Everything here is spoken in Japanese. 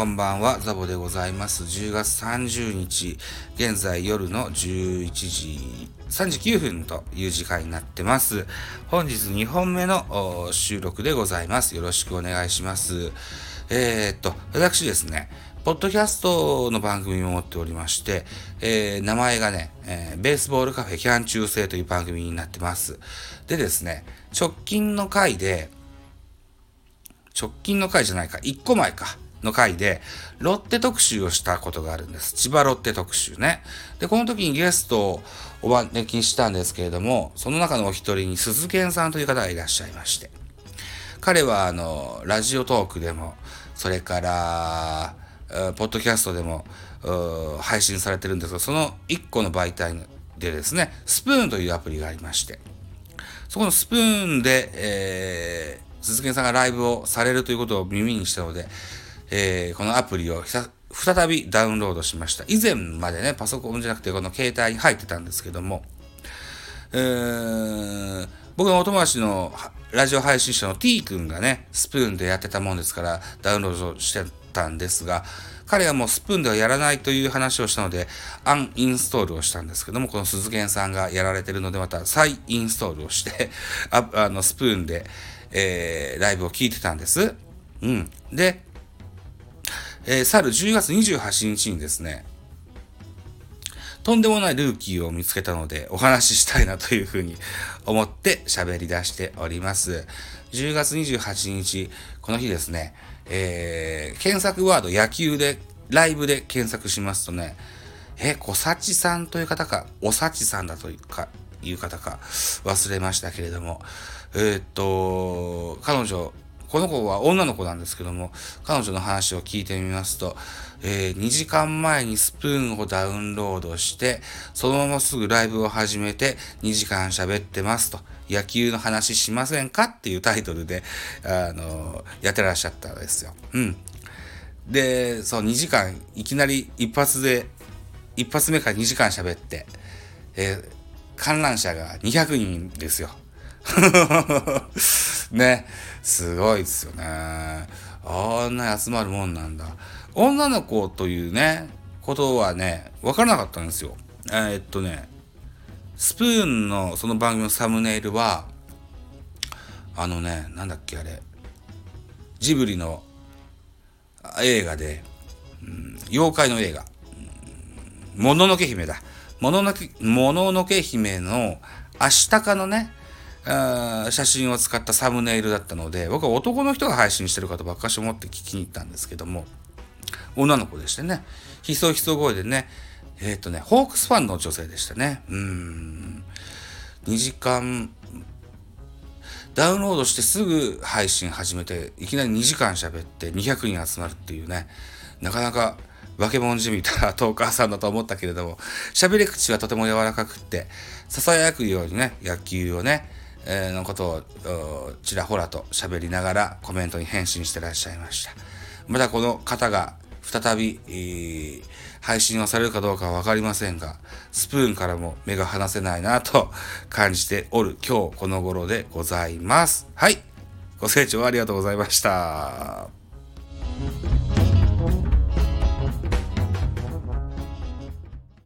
こんばんは、ザボでございます。10月30日、現在夜の11時39分という時間になってます。本日2本目の収録でございます。よろしくお願いします。えー、っと、私ですね、ポッドキャストの番組を持っておりまして、えー、名前がね、えー、ベースボールカフェキャン中世という番組になってます。でですね、直近の回で、直近の回じゃないか、1個前か。の回で、ロッテ特集をしたことがあるんです。千葉ロッテ特集ね。で、この時にゲストをお招きしたんですけれども、その中のお一人に鈴賢さんという方がいらっしゃいまして。彼は、あの、ラジオトークでも、それから、ポッドキャストでも、配信されてるんですが、その一個の媒体でですね、スプーンというアプリがありまして、そこのスプーンで、えー、鈴木さんがライブをされるということを耳にしたので、えー、このアプリを再びダウンロードしました。以前までね、パソコンじゃなくてこの携帯に入ってたんですけども、えー、僕のお友達のラジオ配信者の T 君がね、スプーンでやってたもんですからダウンロードしてたんですが、彼はもうスプーンではやらないという話をしたので、アンインストールをしたんですけども、この鈴賢さんがやられてるので、また再インストールをしてあ、あの、スプーンで、えー、ライブを聞いてたんです。うん。で、えー、去る10月28日にですね、とんでもないルーキーを見つけたのでお話ししたいなというふうに思って喋り出しております。10月28日、この日ですね、えー、検索ワード野球で、ライブで検索しますとね、え、小幸さんという方か、お幸さんだというか、いう方か忘れましたけれども、えー、っと、彼女、この子は女の子なんですけども、彼女の話を聞いてみますと、えー、2時間前にスプーンをダウンロードして、そのまますぐライブを始めて2時間喋ってますと、野球の話しませんかっていうタイトルで、あのー、やってらっしゃったんですよ。うん。で、そう、2時間、いきなり一発で、一発目から2時間喋って、えー、観覧車が200人ですよ。ね。すごいですよね。あんな集まるもんなんだ。女の子というね、ことはね、わからなかったんですよ。えー、っとね、スプーンのその番組のサムネイルは、あのね、なんだっけあれ、ジブリの映画で、うん、妖怪の映画、もののけ姫だ。もののけ、もののけ姫のアシタカのね、写真を使ったサムネイルだったので、僕は男の人が配信してるかとばっかし思って聞きに行ったんですけども、女の子でしてね、ひそひそ声でね、えっ、ー、とね、ホークスファンの女性でしたね。うん。2時間、ダウンロードしてすぐ配信始めて、いきなり2時間喋って200人集まるっていうね、なかなか化け物じみたトーカーさんだと思ったけれども、喋り口はとても柔らかくって、囁くようにね、野球をね、え、のことをちらほらと喋りながらコメントに返信してらっしゃいました。またこの方が再び、えー、配信をされるかどうかはわかりませんが、スプーンからも目が離せないなと感じておる今日この頃でございます。はい。ご清聴ありがとうございました。